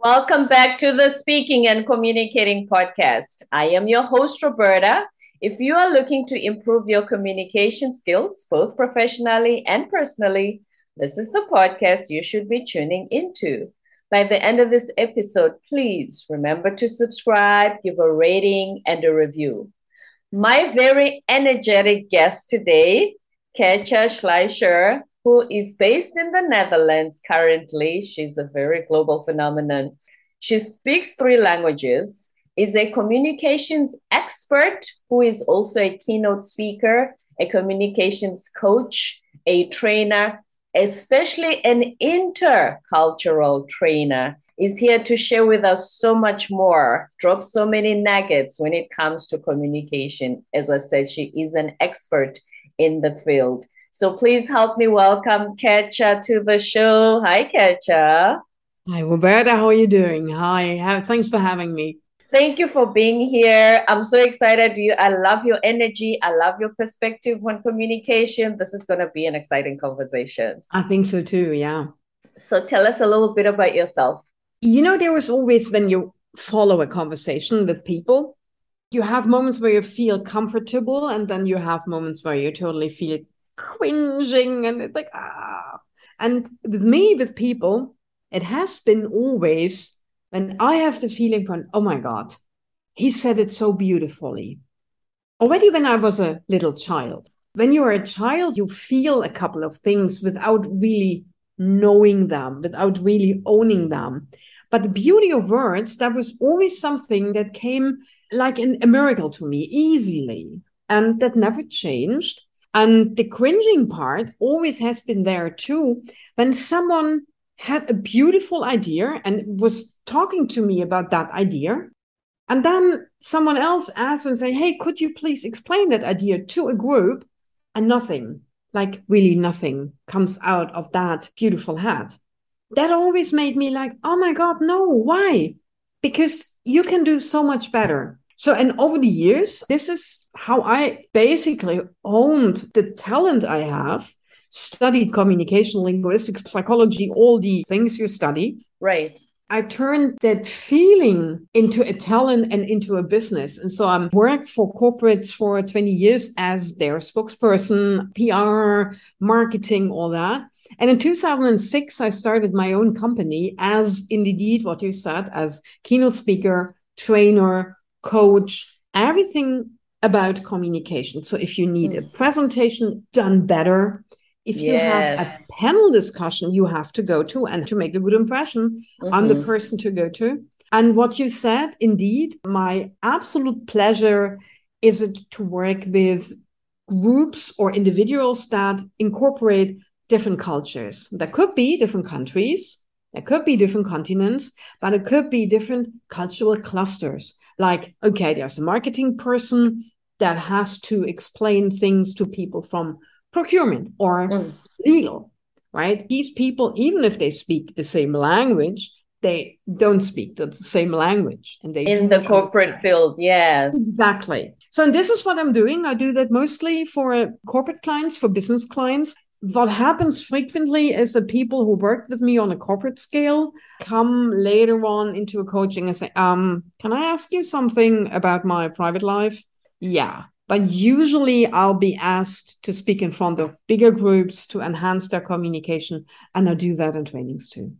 Welcome back to the Speaking and Communicating podcast. I am your host, Roberta. If you are looking to improve your communication skills, both professionally and personally, this is the podcast you should be tuning into. By the end of this episode, please remember to subscribe, give a rating, and a review. My very energetic guest today, Katja Schleicher, who is based in the Netherlands currently. She's a very global phenomenon. She speaks three languages, is a communications expert who is also a keynote speaker, a communications coach, a trainer, especially an intercultural trainer is here to share with us so much more, drop so many nuggets when it comes to communication. As I said, she is an expert in the field. So please help me welcome Katja to the show. Hi, Katja. Hi, Roberta. How are you doing? Hi. Thanks for having me. Thank you for being here. I'm so excited. You, I love your energy. I love your perspective on communication. This is going to be an exciting conversation. I think so too. Yeah. So tell us a little bit about yourself. You know, there was always when you follow a conversation with people, you have moments where you feel comfortable, and then you have moments where you totally feel cringing and it's like ah. And with me with people it has been always when i have the feeling from oh my god he said it so beautifully. Already when i was a little child when you're a child you feel a couple of things without really knowing them without really owning them. But the beauty of words that was always something that came like an, a miracle to me easily. And that never changed and the cringing part always has been there too. When someone had a beautiful idea and was talking to me about that idea, and then someone else asks and say, Hey, could you please explain that idea to a group? And nothing, like really nothing, comes out of that beautiful head. That always made me like, Oh my God, no, why? Because you can do so much better. So, and over the years, this is how I basically owned the talent I have, studied communication, linguistics, psychology, all the things you study. Right. I turned that feeling into a talent and into a business. And so I'm worked for corporates for 20 years as their spokesperson, PR, marketing, all that. And in 2006, I started my own company as indeed what you said, as keynote speaker, trainer, coach, everything about communication. So if you need mm. a presentation done better, if yes. you have a panel discussion you have to go to and to make a good impression, mm-hmm. I'm the person to go to. And what you said, indeed, my absolute pleasure is it to work with groups or individuals that incorporate different cultures. That could be different countries, there could be different continents, but it could be different cultural clusters like okay there's a marketing person that has to explain things to people from procurement or mm. legal right? These people even if they speak the same language they don't speak the same language and they in the corporate understand. field yes. Exactly. So and this is what i'm doing. I do that mostly for uh, corporate clients for business clients what happens frequently is that people who work with me on a corporate scale come later on into a coaching and say, um, can I ask you something about my private life? Yeah. But usually I'll be asked to speak in front of bigger groups to enhance their communication. And I do that in trainings too.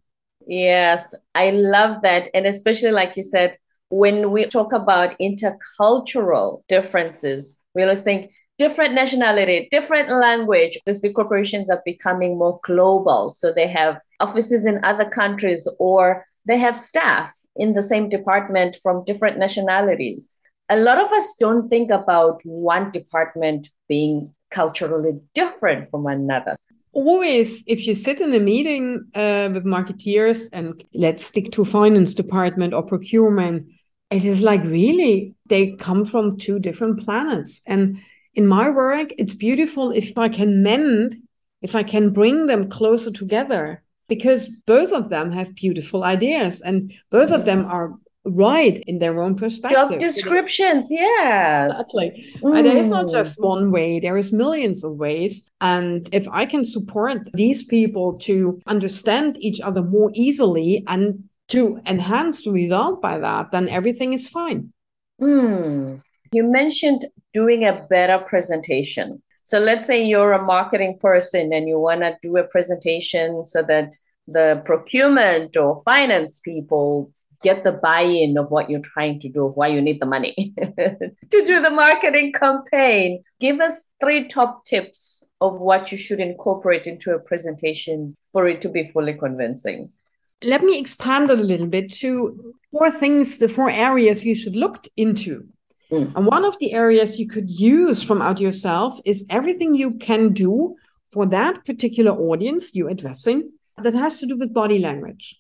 Yes, I love that. And especially like you said, when we talk about intercultural differences, we always think different nationality, different language. These big corporations are becoming more global. So they have offices in other countries or they have staff in the same department from different nationalities. A lot of us don't think about one department being culturally different from another. Always, if you sit in a meeting uh, with marketeers and let's stick to finance department or procurement, it is like really they come from two different planets and in my work, it's beautiful if I can mend, if I can bring them closer together, because both of them have beautiful ideas and both of them are right in their own perspective. Job descriptions, yes. Exactly. Mm. there is not just one way, there is millions of ways. And if I can support these people to understand each other more easily and to enhance the result by that, then everything is fine. Mm. You mentioned doing a better presentation. So let's say you're a marketing person and you want to do a presentation so that the procurement or finance people get the buy-in of what you're trying to do, why you need the money to do the marketing campaign. Give us three top tips of what you should incorporate into a presentation for it to be fully convincing. Let me expand a little bit to four things, the four areas you should look into. Mm. And one of the areas you could use from out yourself is everything you can do for that particular audience you're addressing that has to do with body language.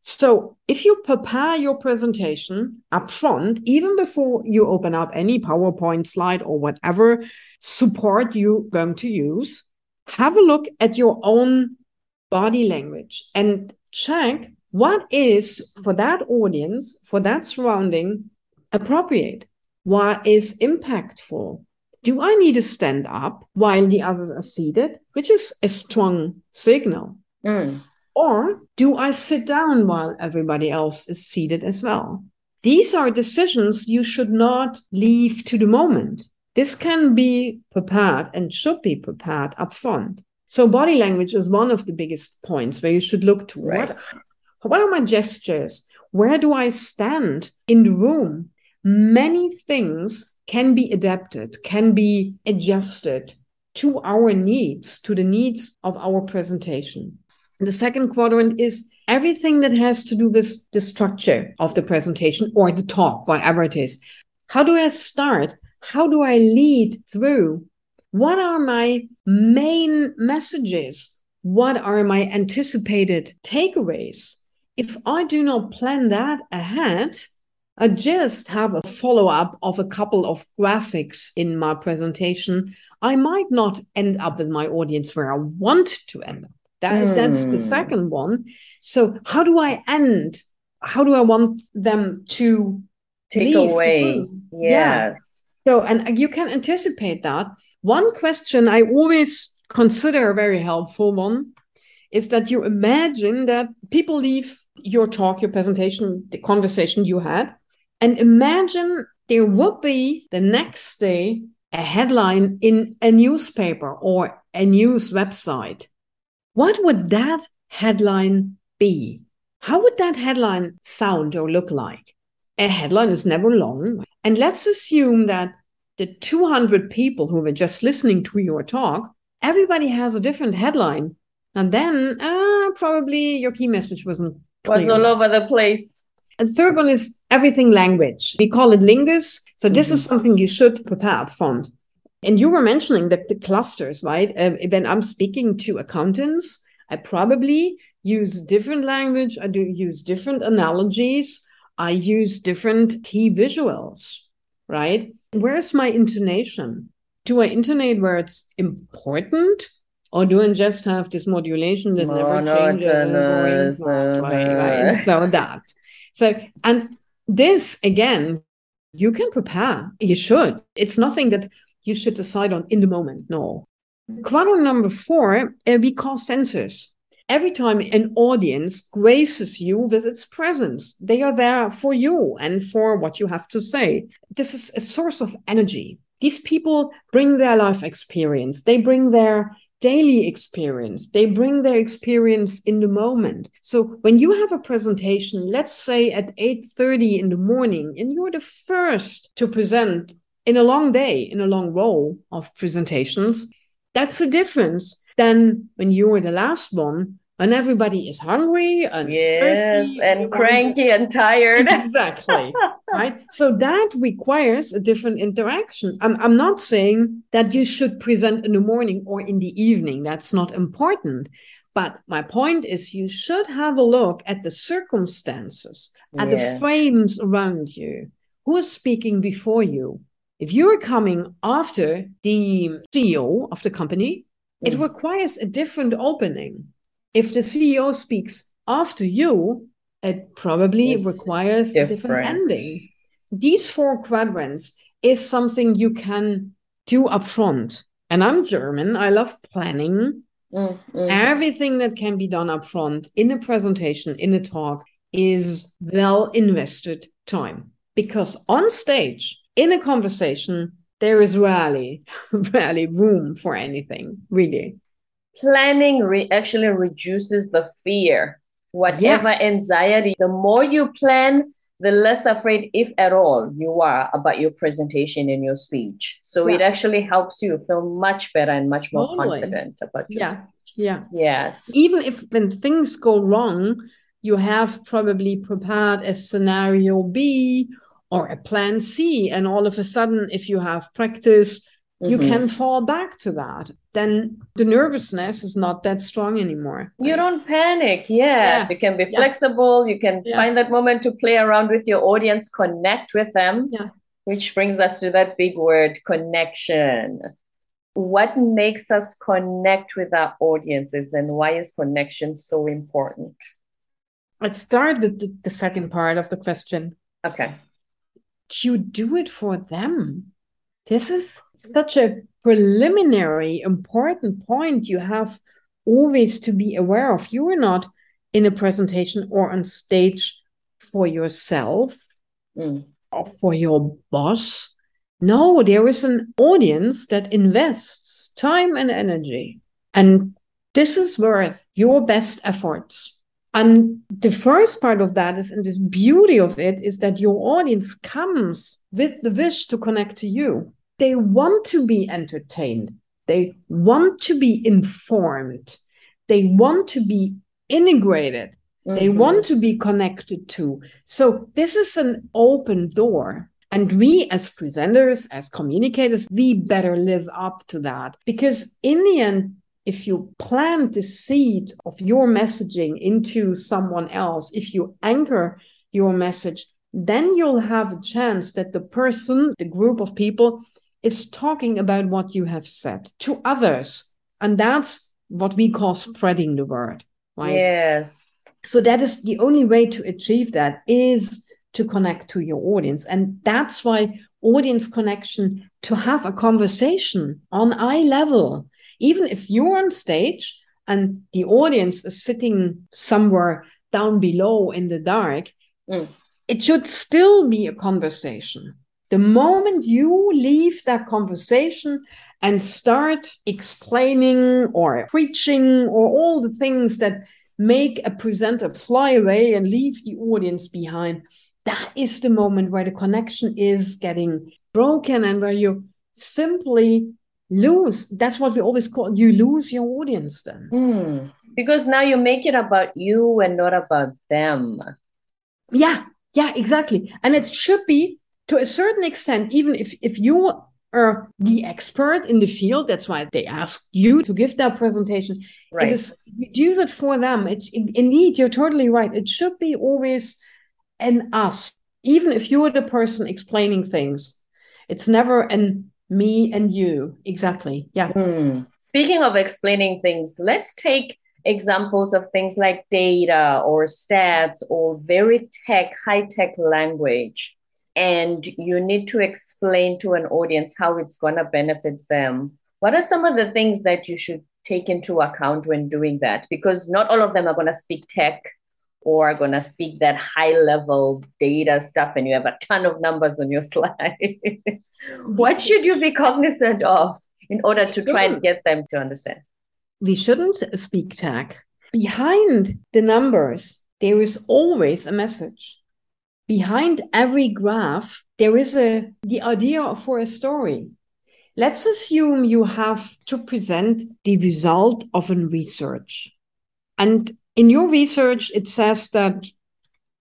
So if you prepare your presentation up front, even before you open up any PowerPoint slide or whatever support you're going to use, have a look at your own body language and check what is for that audience, for that surrounding appropriate what is impactful? Do I need to stand up while the others are seated, which is a strong signal? Mm. Or do I sit down while everybody else is seated as well? These are decisions you should not leave to the moment. This can be prepared and should be prepared up front. So body language is one of the biggest points where you should look to right. what, what are my gestures? Where do I stand in the room? Many things can be adapted, can be adjusted to our needs, to the needs of our presentation. And the second quadrant is everything that has to do with the structure of the presentation or the talk, whatever it is. How do I start? How do I lead through? What are my main messages? What are my anticipated takeaways? If I do not plan that ahead, I just have a follow up of a couple of graphics in my presentation. I might not end up with my audience where I want to end up. That is, mm. That's the hmm. second one. So, how do I end? How do I want them to take away? Yes. Yeah. So, and you can anticipate that. One question I always consider a very helpful one is that you imagine that people leave your talk, your presentation, the conversation you had, and imagine there would be the next day a headline in a newspaper or a news website. What would that headline be? How would that headline sound or look like? A headline is never long. And let's assume that the 200 people who were just listening to your talk, everybody has a different headline. And then uh, probably your key message wasn't clear. was all over the place. And third one is everything language. We call it lingus. So this mm-hmm. is something you should prepare up front. And you were mentioning that the clusters, right? Uh, when I'm speaking to accountants, I probably use different language. I do use different analogies. I use different key visuals, right? Where's my intonation? Do I intonate where it's important? Or do I just have this modulation that never changes? right? So that. So, and this again, you can prepare. You should. It's nothing that you should decide on in the moment. No. Quadrant number four, we call sensors. Every time an audience graces you with its presence, they are there for you and for what you have to say. This is a source of energy. These people bring their life experience, they bring their daily experience. They bring their experience in the moment. So when you have a presentation, let's say at 8:30 in the morning, and you're the first to present in a long day, in a long row of presentations, that's the difference than when you are the last one and everybody is hungry and yes, thirsty and cranky and tired. exactly. right. So that requires a different interaction. I'm, I'm not saying that you should present in the morning or in the evening. That's not important. But my point is, you should have a look at the circumstances, at yes. the frames around you. Who is speaking before you? If you're coming after the CEO of the company, mm. it requires a different opening if the CEO speaks after you, it probably it's requires different. a different ending. These four quadrants is something you can do upfront. And I'm German. I love planning. Mm, mm. Everything that can be done upfront in a presentation, in a talk, is well invested time because on stage in a conversation there is rarely rarely room for anything really planning re- actually reduces the fear whatever yeah. anxiety the more you plan the less afraid if at all you are about your presentation and your speech so yeah. it actually helps you feel much better and much more totally. confident about your yeah speech. yeah yes even if when things go wrong you have probably prepared a scenario b or a plan C. And all of a sudden, if you have practice, mm-hmm. you can fall back to that. Then the nervousness is not that strong anymore. You don't panic. Yes. Yeah. You can be flexible. You can yeah. find that moment to play around with your audience, connect with them. Yeah. Which brings us to that big word connection. What makes us connect with our audiences and why is connection so important? Let's start with the, the second part of the question. Okay you do it for them. This is such a preliminary, important point you have always to be aware of. You are not in a presentation or on stage for yourself mm. or for your boss. No, there is an audience that invests time and energy. And this is worth your best efforts. And the first part of that is, and the beauty of it is that your audience comes with the wish to connect to you. They want to be entertained. They want to be informed. They want to be integrated. Mm-hmm. They want to be connected to. So this is an open door. And we, as presenters, as communicators, we better live up to that because in the end, if you plant the seed of your messaging into someone else, if you anchor your message, then you'll have a chance that the person, the group of people, is talking about what you have said to others. And that's what we call spreading the word, right? Yes. So that is the only way to achieve that is to connect to your audience. And that's why audience connection to have a conversation on eye level even if you're on stage and the audience is sitting somewhere down below in the dark, mm. it should still be a conversation. The moment you leave that conversation and start explaining or preaching or all the things that make a presenter fly away and leave the audience behind, that is the moment where the connection is getting broken and where you simply lose. That's what we always call you lose your audience then. Mm. because now you make it about you and not about them. Yeah. Yeah exactly. And it should be to a certain extent even if if you are the expert in the field that's why they ask you to give that presentation. Right. it is you do that for them. It, it, indeed you're totally right. It should be always an us. Even if you are the person explaining things it's never an me and you. Exactly. Yeah. Mm. speaking of explaining things let's take examples of things like data or stats or very tech high tech language. And you need to explain to an audience how it's going to benefit them. What are some of the things that you should take into account when doing that? Because not all of them are going to speak tech or are going to speak that high level data stuff and you have a ton of numbers on your slides. what should you be cognizant of in order to try and get them to understand? We shouldn't speak tech. Behind the numbers, there is always a message. Behind every graph, there is a the idea for a story. Let's assume you have to present the result of a research. And in your research, it says that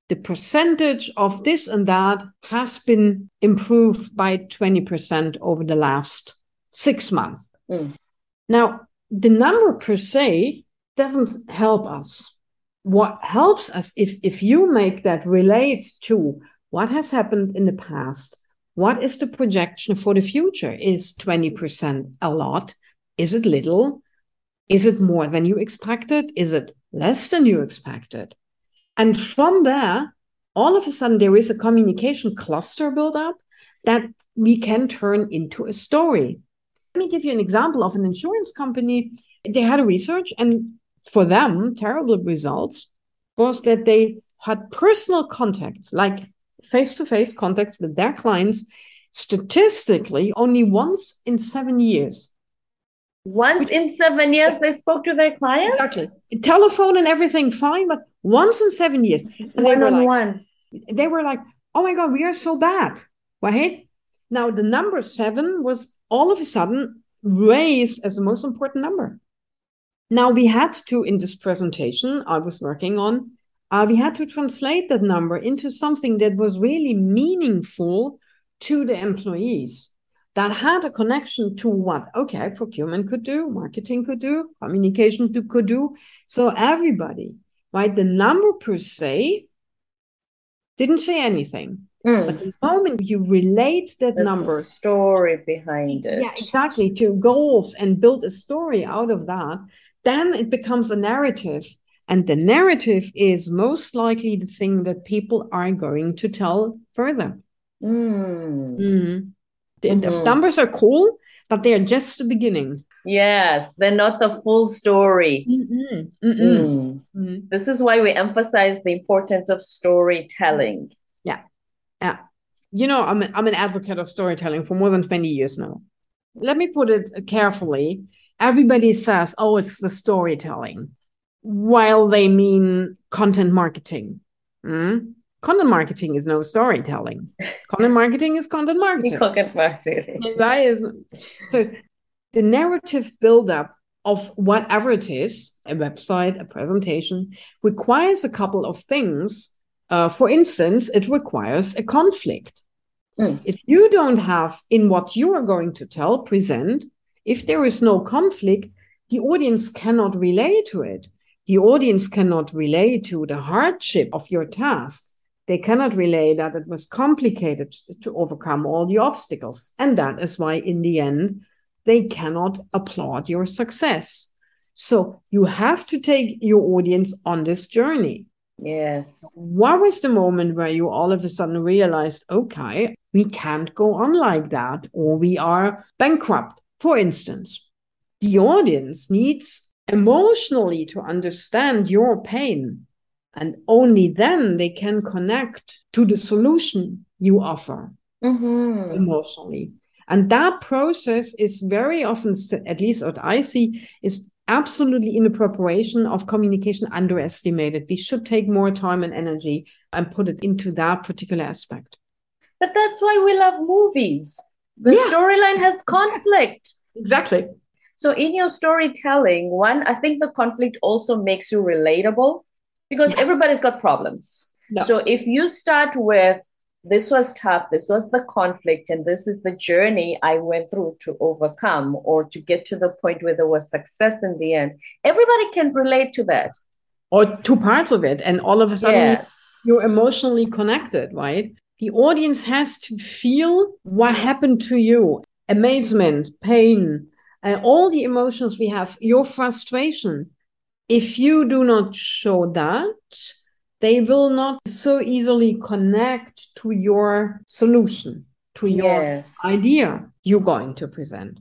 the percentage of this and that has been improved by 20% over the last six months. Mm. Now, the number per se doesn't help us. What helps us if, if you make that relate to what has happened in the past, what is the projection for the future? Is 20% a lot? Is it little? Is it more than you expected? Is it less than you expected? And from there, all of a sudden, there is a communication cluster build up that we can turn into a story. Let me give you an example of an insurance company. They had a research, and for them, terrible results was that they had personal contacts, like face to face contacts with their clients, statistically only once in seven years. Once in seven years, they spoke to their clients? Exactly. Telephone and everything, fine, but once in seven years. One on like, one. They were like, oh my God, we are so bad. Right? Now, the number seven was all of a sudden raised as the most important number. Now, we had to, in this presentation I was working on, uh, we had to translate that number into something that was really meaningful to the employees that had a connection to what okay procurement could do marketing could do communication could do so everybody right the number per se didn't say anything mm. but the moment you relate that There's number story behind it yeah exactly to goals and build a story out of that then it becomes a narrative and the narrative is most likely the thing that people are going to tell further Mm. Mm. The, mm-hmm. the numbers are cool, but they are just the beginning. Yes, they're not the full story. Mm-mm. Mm-mm. Mm. This is why we emphasize the importance of storytelling. Yeah. Yeah. You know, I'm, I'm an advocate of storytelling for more than 20 years now. Let me put it carefully. Everybody says, oh, it's the storytelling, while they mean content marketing. Mm? Content marketing is no storytelling. content marketing is content marketing. Content marketing. So the narrative buildup of whatever it is, a website, a presentation, requires a couple of things. Uh, for instance, it requires a conflict. Mm. If you don't have in what you are going to tell, present, if there is no conflict, the audience cannot relate to it. The audience cannot relate to the hardship of your task they cannot relay that it was complicated to overcome all the obstacles. And that is why, in the end, they cannot applaud your success. So you have to take your audience on this journey. Yes. What was the moment where you all of a sudden realized, okay, we can't go on like that, or we are bankrupt? For instance, the audience needs emotionally to understand your pain and only then they can connect to the solution you offer mm-hmm. emotionally. And that process is very often at least what i see is absolutely in the preparation of communication underestimated. We should take more time and energy and put it into that particular aspect. But that's why we love movies. The yeah. storyline has conflict. Exactly. So in your storytelling one i think the conflict also makes you relatable because yeah. everybody's got problems. No. So if you start with this was tough, this was the conflict, and this is the journey I went through to overcome or to get to the point where there was success in the end, everybody can relate to that. Or two parts of it, and all of a sudden yes. you're emotionally connected, right? The audience has to feel what happened to you amazement, pain, and all the emotions we have, your frustration if you do not show that, they will not so easily connect to your solution, to your yes. idea you're going to present.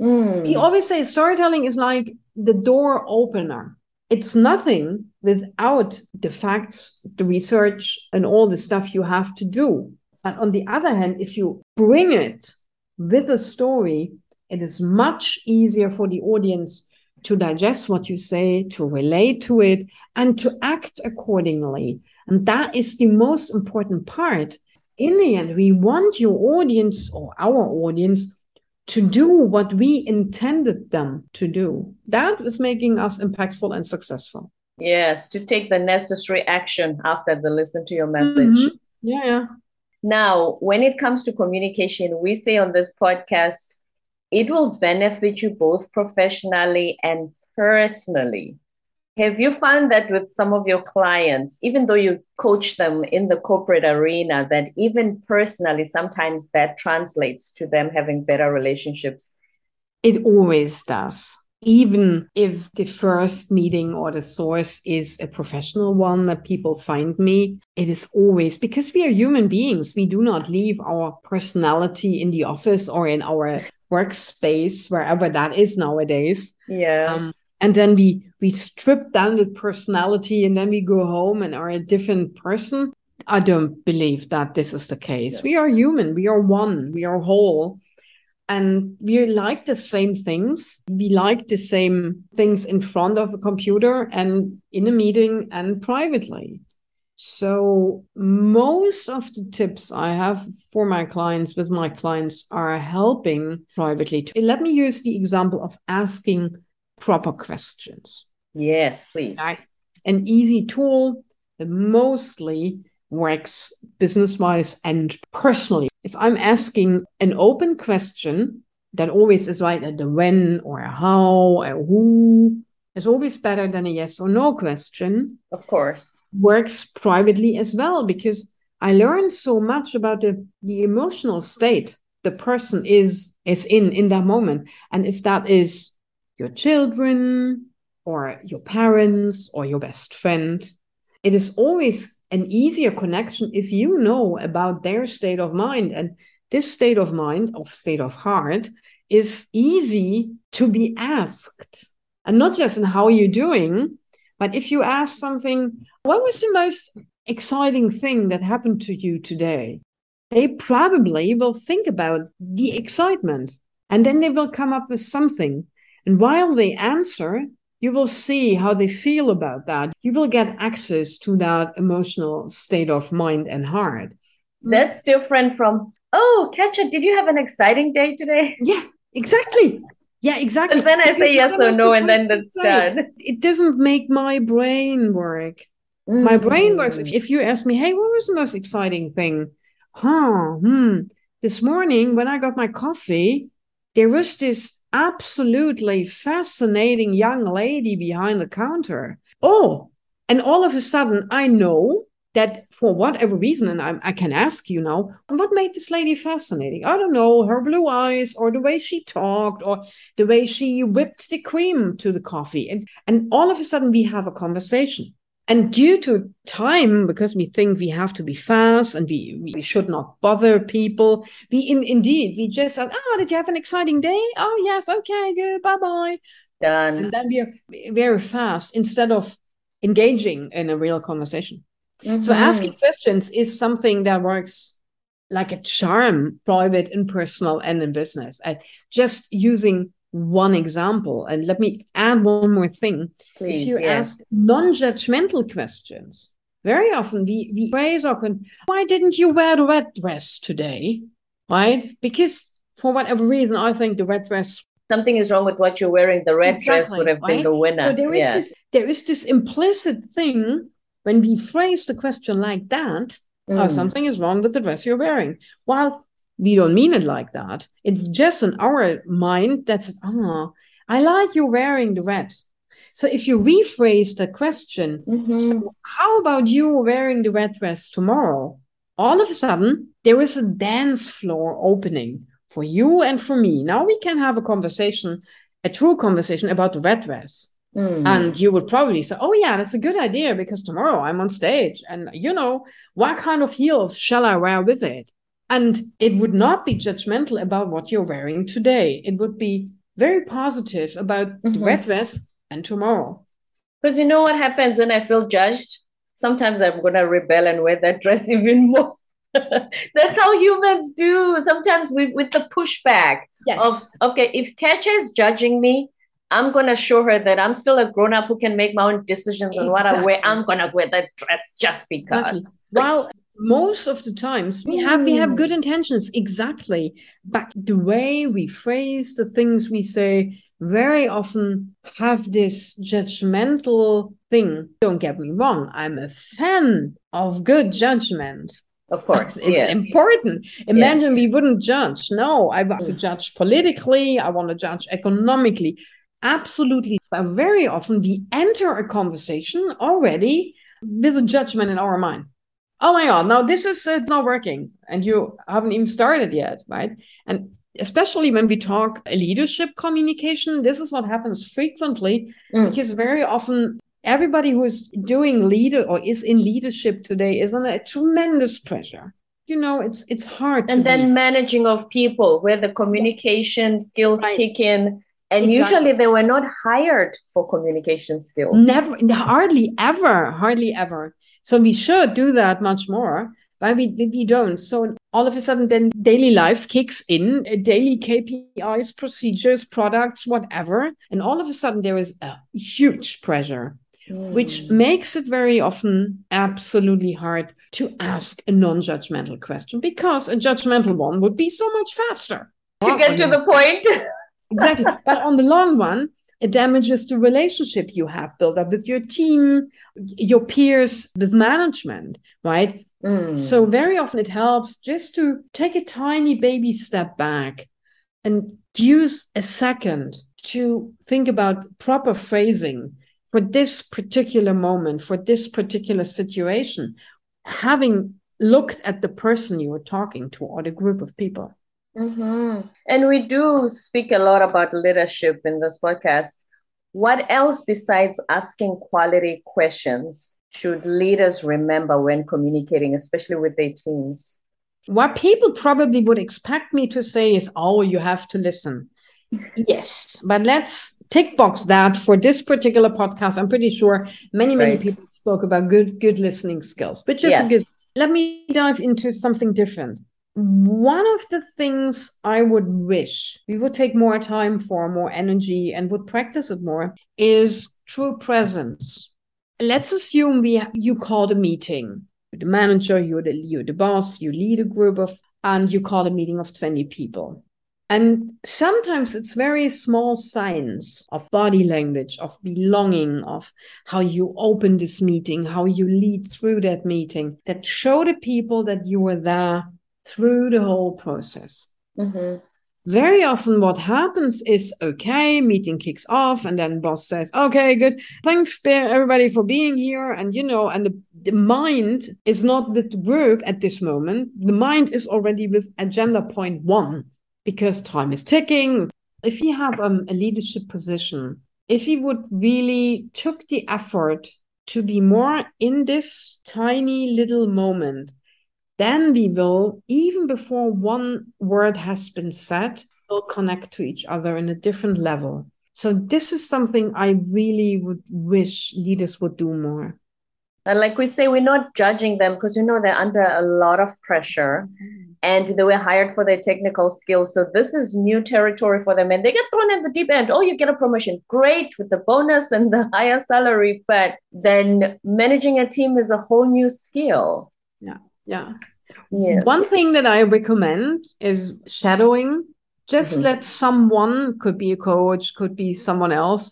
Mm. We always say storytelling is like the door opener. It's nothing without the facts, the research, and all the stuff you have to do. But on the other hand, if you bring it with a story, it is much easier for the audience to digest what you say, to relate to it, and to act accordingly. And that is the most important part. In the end, we want your audience or our audience to do what we intended them to do. That is making us impactful and successful. Yes, to take the necessary action after they listen to your message. Mm-hmm. Yeah, yeah. Now, when it comes to communication, we say on this podcast, it will benefit you both professionally and personally. Have you found that with some of your clients, even though you coach them in the corporate arena, that even personally, sometimes that translates to them having better relationships? It always does. Even if the first meeting or the source is a professional one that people find me, it is always because we are human beings. We do not leave our personality in the office or in our workspace, wherever that is nowadays. Yeah. Um, and then we we strip down the personality and then we go home and are a different person. I don't believe that this is the case. Yeah. we are human. We are one. We are whole. And we like the same things. We like the same things in front of a computer and in a meeting and privately so most of the tips I have for my clients with my clients are helping privately. To, Let me use the example of asking proper questions. Yes, please. Right? An easy tool that mostly works business wise and personally. If I'm asking an open question, that always is right at the when or how or who is always better than a yes or no question. Of course works privately as well because I learned so much about the, the emotional state the person is is in in that moment. And if that is your children or your parents or your best friend it is always an easier connection if you know about their state of mind. And this state of mind of state of heart is easy to be asked. And not just in how you're doing but if you ask something, what was the most exciting thing that happened to you today? They probably will think about the excitement and then they will come up with something. And while they answer, you will see how they feel about that. You will get access to that emotional state of mind and heart. That's different from, oh, Katja, did you have an exciting day today? Yeah, exactly. Yeah, exactly. But then I say yes or no, and then that's done. It doesn't make my brain work. Mm. My brain works. If, if you ask me, hey, what was the most exciting thing? Huh, hmm. This morning when I got my coffee, there was this absolutely fascinating young lady behind the counter. Oh, and all of a sudden I know that for whatever reason, and I, I, can ask you now, what made this lady fascinating? I don't know, her blue eyes, or the way she talked, or the way she whipped the cream to the coffee. And, and all of a sudden, we have a conversation. And due to time, because we think we have to be fast and we, we should not bother people, we in, indeed, we just said, oh, did you have an exciting day? Oh, yes, okay, good, bye bye. Done. And then we are very fast instead of engaging in a real conversation. Mm-hmm. So asking questions is something that works like a charm, private and personal and in business. And just using one example, and let me add one more thing. Please, if you ask non-judgmental questions, very often we, we phrase often, why didn't you wear the red dress today? Right? Because for whatever reason, I think the red dress something is wrong with what you're wearing. The red exactly, dress would have right? been the winner. So there is yeah. this there is this implicit thing when we phrase the question like that, oh, mm. oh, something is wrong with the dress you're wearing. While we don't mean it like that, it's just in our mind that says, oh, I like you wearing the red. So if you rephrase the question, mm-hmm. so how about you wearing the red dress tomorrow? All of a sudden, there is a dance floor opening for you and for me. Now we can have a conversation, a true conversation about the red dress. Mm. And you would probably say, Oh, yeah, that's a good idea because tomorrow I'm on stage. And, you know, what kind of heels shall I wear with it? And it would not be judgmental about what you're wearing today. It would be very positive about mm-hmm. the red dress and tomorrow. Because you know what happens when I feel judged? Sometimes I'm going to rebel and wear that dress even more. That's how humans do. Sometimes we with the pushback yes. of okay, if Katja is judging me, I'm gonna show her that I'm still a grown up who can make my own decisions on what I wear. I'm gonna wear that dress just because. Exactly. Well, most of the times we have we have good intentions, exactly, but the way we phrase the things we say very often have this judgmental thing. Don't get me wrong, I'm a fan of good judgment. Of course, it's yes. important. Imagine yes. we wouldn't judge. No, I want to mm. judge politically. I want to judge economically. Absolutely. But very often we enter a conversation already with a judgment in our mind. Oh my God, now this is uh, not working. And you haven't even started yet, right? And especially when we talk leadership communication, this is what happens frequently mm. because very often everybody who is doing leader or is in leadership today is under a tremendous pressure you know it's it's hard and then managing of people where the communication skills right. kick in And Exactly. usually they were not hired for communication skills. Never, hardly ever, hardly ever. So we should do that much more, but we, we don't. So all of a sudden, then daily life kicks in, uh, daily KPIs, procedures, products, whatever. And all of a sudden, there is a huge pressure, which Mm. makes it very often absolutely hard to ask a non judgmental question because a judgmental one would be so much faster. to get to the point. exactly. But on the long run, it damages the relationship you have built up with your team, your peers, with management, right? Mm. So very often it helps just to take a tiny baby step back and use a second to think about proper phrasing for this particular moment, for this particular situation, having looked at the person you were talking to or the group of people. Mhm. And we do speak a lot about leadership in this podcast. What else besides asking quality questions should leaders remember when communicating, especially with their teams? What people probably would expect me to say is, oh, you have to listen. Yes, but let's tick box that for this particular podcast. I'm pretty sure many, many people spoke about good, good listening skills, which is Yes. good. Let me dive into something different. One of the things I would wish we would take more time for, more energy, and would practice it more is true presence. Let's assume we you called a meeting. You're the manager, you're the you're the boss, you lead a group of, and you call a meeting of 20 people. And sometimes it's very small signs of body language, of belonging, of how you open this meeting, how you lead through that meeting that show the people that you were there through the whole process. Mhm. Very often, what happens is okay, meeting kicks off, and then boss says, okay, good. Thanks, everybody, for being here. And you know, and the, the mind is not with work at this moment. The mind is already with agenda point one because time is ticking. If you have um, a leadership position, if you would really took the effort to be more in this tiny little moment, then we will, even before one word has been said, will connect to each other in a different level. So this is something I really would wish leaders would do more. And like we say, we're not judging them because we know they're under a lot of pressure mm-hmm. and they were hired for their technical skills. So this is new territory for them and they get thrown in the deep end. Oh, you get a promotion. Great with the bonus and the higher salary. But then managing a team is a whole new skill. Yeah. Yes. One thing that I recommend is shadowing. Just Mhm. let someone, could be a coach, could be someone else,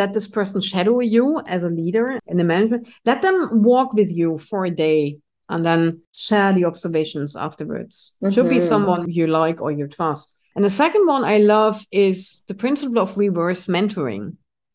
let this person shadow you as a leader in the management. Let them walk with you for a day and then share the observations afterwards. Should be Mhm. someone you like or you trust. And the second one I love is the principle of reverse mentoring.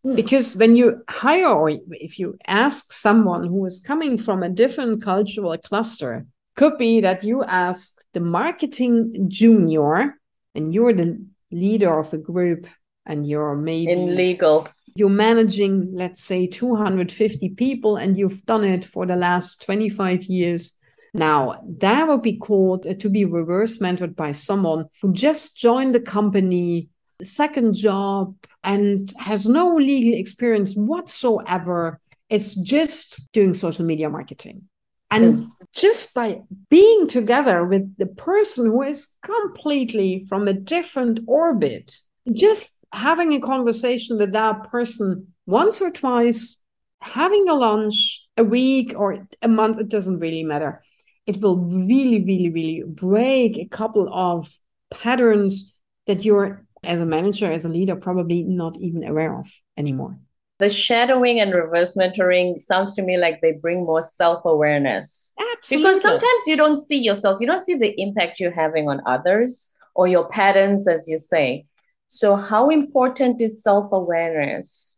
Hmm. Because when you hire or if you ask someone who is coming from a different cultural cluster, could be that you ask the marketing junior and you're the leader of a group and you're maybe in legal. you're managing let's say 250 people and you've done it for the last 25 years. Now that would be called uh, to be reverse mentored by someone who just joined the company second job and has no legal experience whatsoever. It's just doing social media marketing and just by being together with the person who is completely from a different orbit, just having a conversation with that person once or twice, having a lunch a week or a month, it doesn't really matter. It will really, really, really break a couple of patterns that you're, as a manager, as a leader, probably not even aware of anymore. The shadowing and reverse mentoring sounds to me like they bring more self awareness. Absolutely. Because sometimes you don't see yourself, you don't see the impact you're having on others or your patterns, as you say. So, how important is self awareness?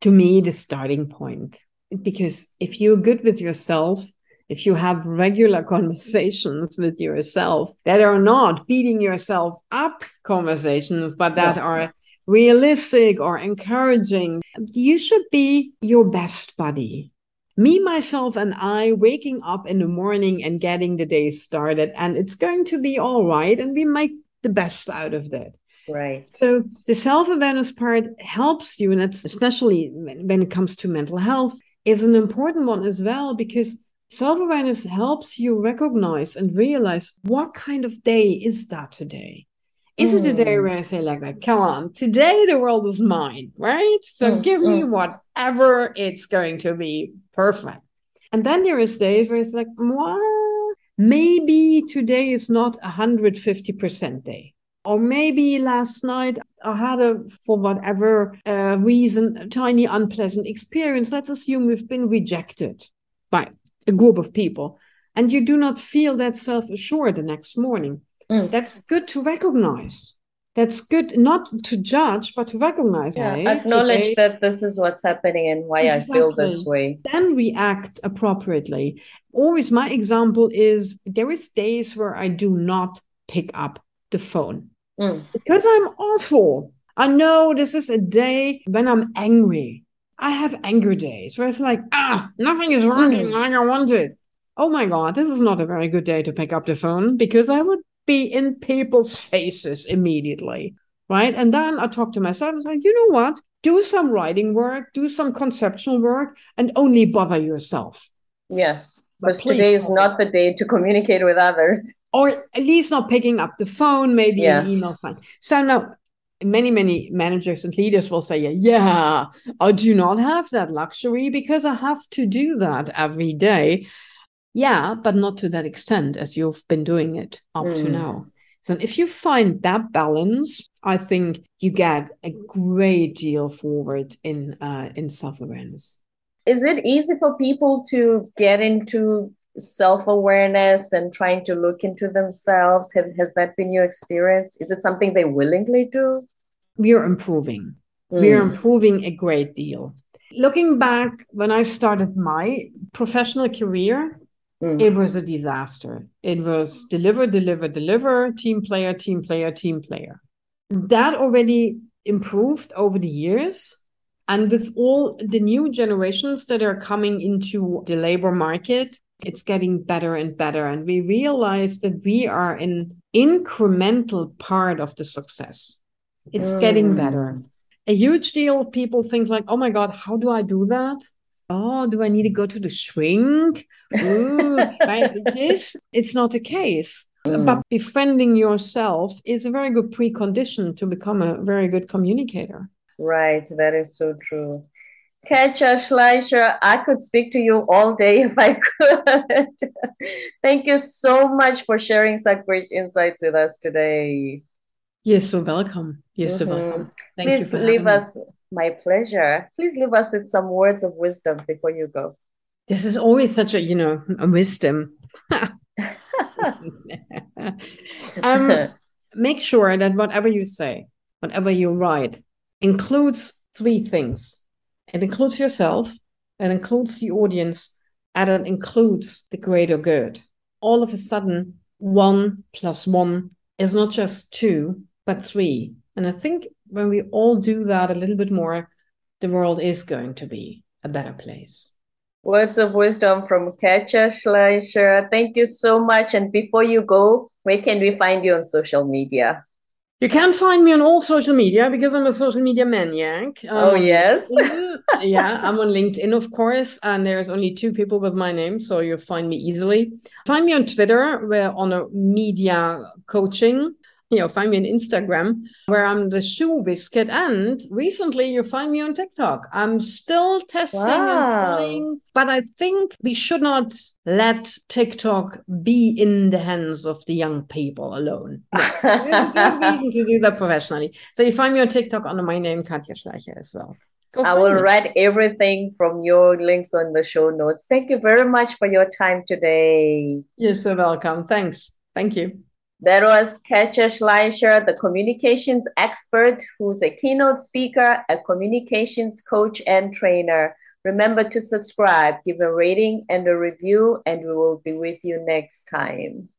to me the starting point because if you're good with yourself if you have regular conversations with yourself that are not beating yourself up conversations but that Yeah. are realistic or encouraging you should be your best buddy me myself and i waking up in the morning and getting the day started and it's going to be all right and we make the best out of that Right. So the self awareness part helps you, and that's especially when it comes to mental health, is an important one as well because self awareness helps you recognize and realize what kind of day is that today. Is mm. it a day mm. where I say, like, come on, today the world is mine, right? So mm. give me mm. whatever it's going to be perfect. And then there is days where it's like, well, maybe today is not a 150% day. Or maybe last night I had a, for whatever uh, reason, a tiny unpleasant experience. Let's assume we've been rejected by a group of people and you do not feel that self assured the next morning. Mm. That's good to recognize. That's good not to judge, but to recognize. Yeah, acknowledge today, that this is what's happening and why exactly. I feel this way. Then react appropriately. Always, my example is there is days where I do not pick up the phone mm. because I'm awful. I know this is a day when I'm angry. I have anger days where it's like, ah, nothing is working mm. like I wanted. Oh my God, this is not a very good day to pick up the phone because I would be in people's faces immediately. Right. And then I talk to myself. I was like, you know what? Do some writing work, do some conceptual work, and only bother yourself. Yes. Because today is not the day to communicate with others. Or at least not picking up the phone, maybe yeah. an email fine. So now many many managers and leaders will say yeah i do not have that luxury because i have to do that every day yeah but not to that extent as you've been doing it up mm. to now so if you find that balance i think you get a great deal forward in uh, in self-awareness is it easy for people to get into self-awareness and trying to look into themselves has, has that been your experience is it something they willingly do we are improving mm. we are mm. improving a great deal looking back when i started my professional career mm. it was a disaster it was deliver deliver deliver team player team player team player that already improved over the years and with all the new generations that are coming into the labor market it's getting better and better. And we realize that we are an incremental part of the success. It's mm. getting better. A huge deal of people think like, oh my God, how do I do that? Oh, do I need to go to the shrink? Ooh, right? This, it's not the case. Mm. But befriending yourself is a very good precondition to become a very good communicator. Right. That is so true. Katja Schleicher, I could speak to you all day if I could. Thank you so much for sharing such great insights with us today. You're so welcome. You're mm-hmm. so welcome. Thank Please you leave us, me. My pleasure. Please leave us with some words of wisdom before you go. This is always such a, you know, a wisdom. um, make sure that whatever you say, whatever you write, includes three things it includes yourself, it includes the audience, and it includes the greater good. All of a sudden, one plus one is not just two, but three. And I think when we all do that a little bit more, the world is going to be a better place. Words of wisdom from Katja Schleicher. Thank you so much. And before you go, where can we find you on social media? You can find me on all social media because I'm a social media maniac. Um, oh, yes. yeah, I'm on LinkedIn, of course, and there's only two people with my name, so you'll find me easily. Find me on Twitter, we're on a media coaching you know, find me on Instagram where I'm the shoe biscuit. And recently you find me on TikTok. I'm still testing wow. and trying, but I think we should not let TikTok be in the hands of the young people alone. No. There's a good reason to do that professionally. So you find me on TikTok under my name, Katja Schleicher, as well. I will it. write everything from your links on the show notes. Thank you very much for your time today. You're so welcome. Thanks. Thank you. That was Katja Schleicher, the communications expert who's a keynote speaker, a communications coach, and trainer. Remember to subscribe, give a rating and a review, and we will be with you next time.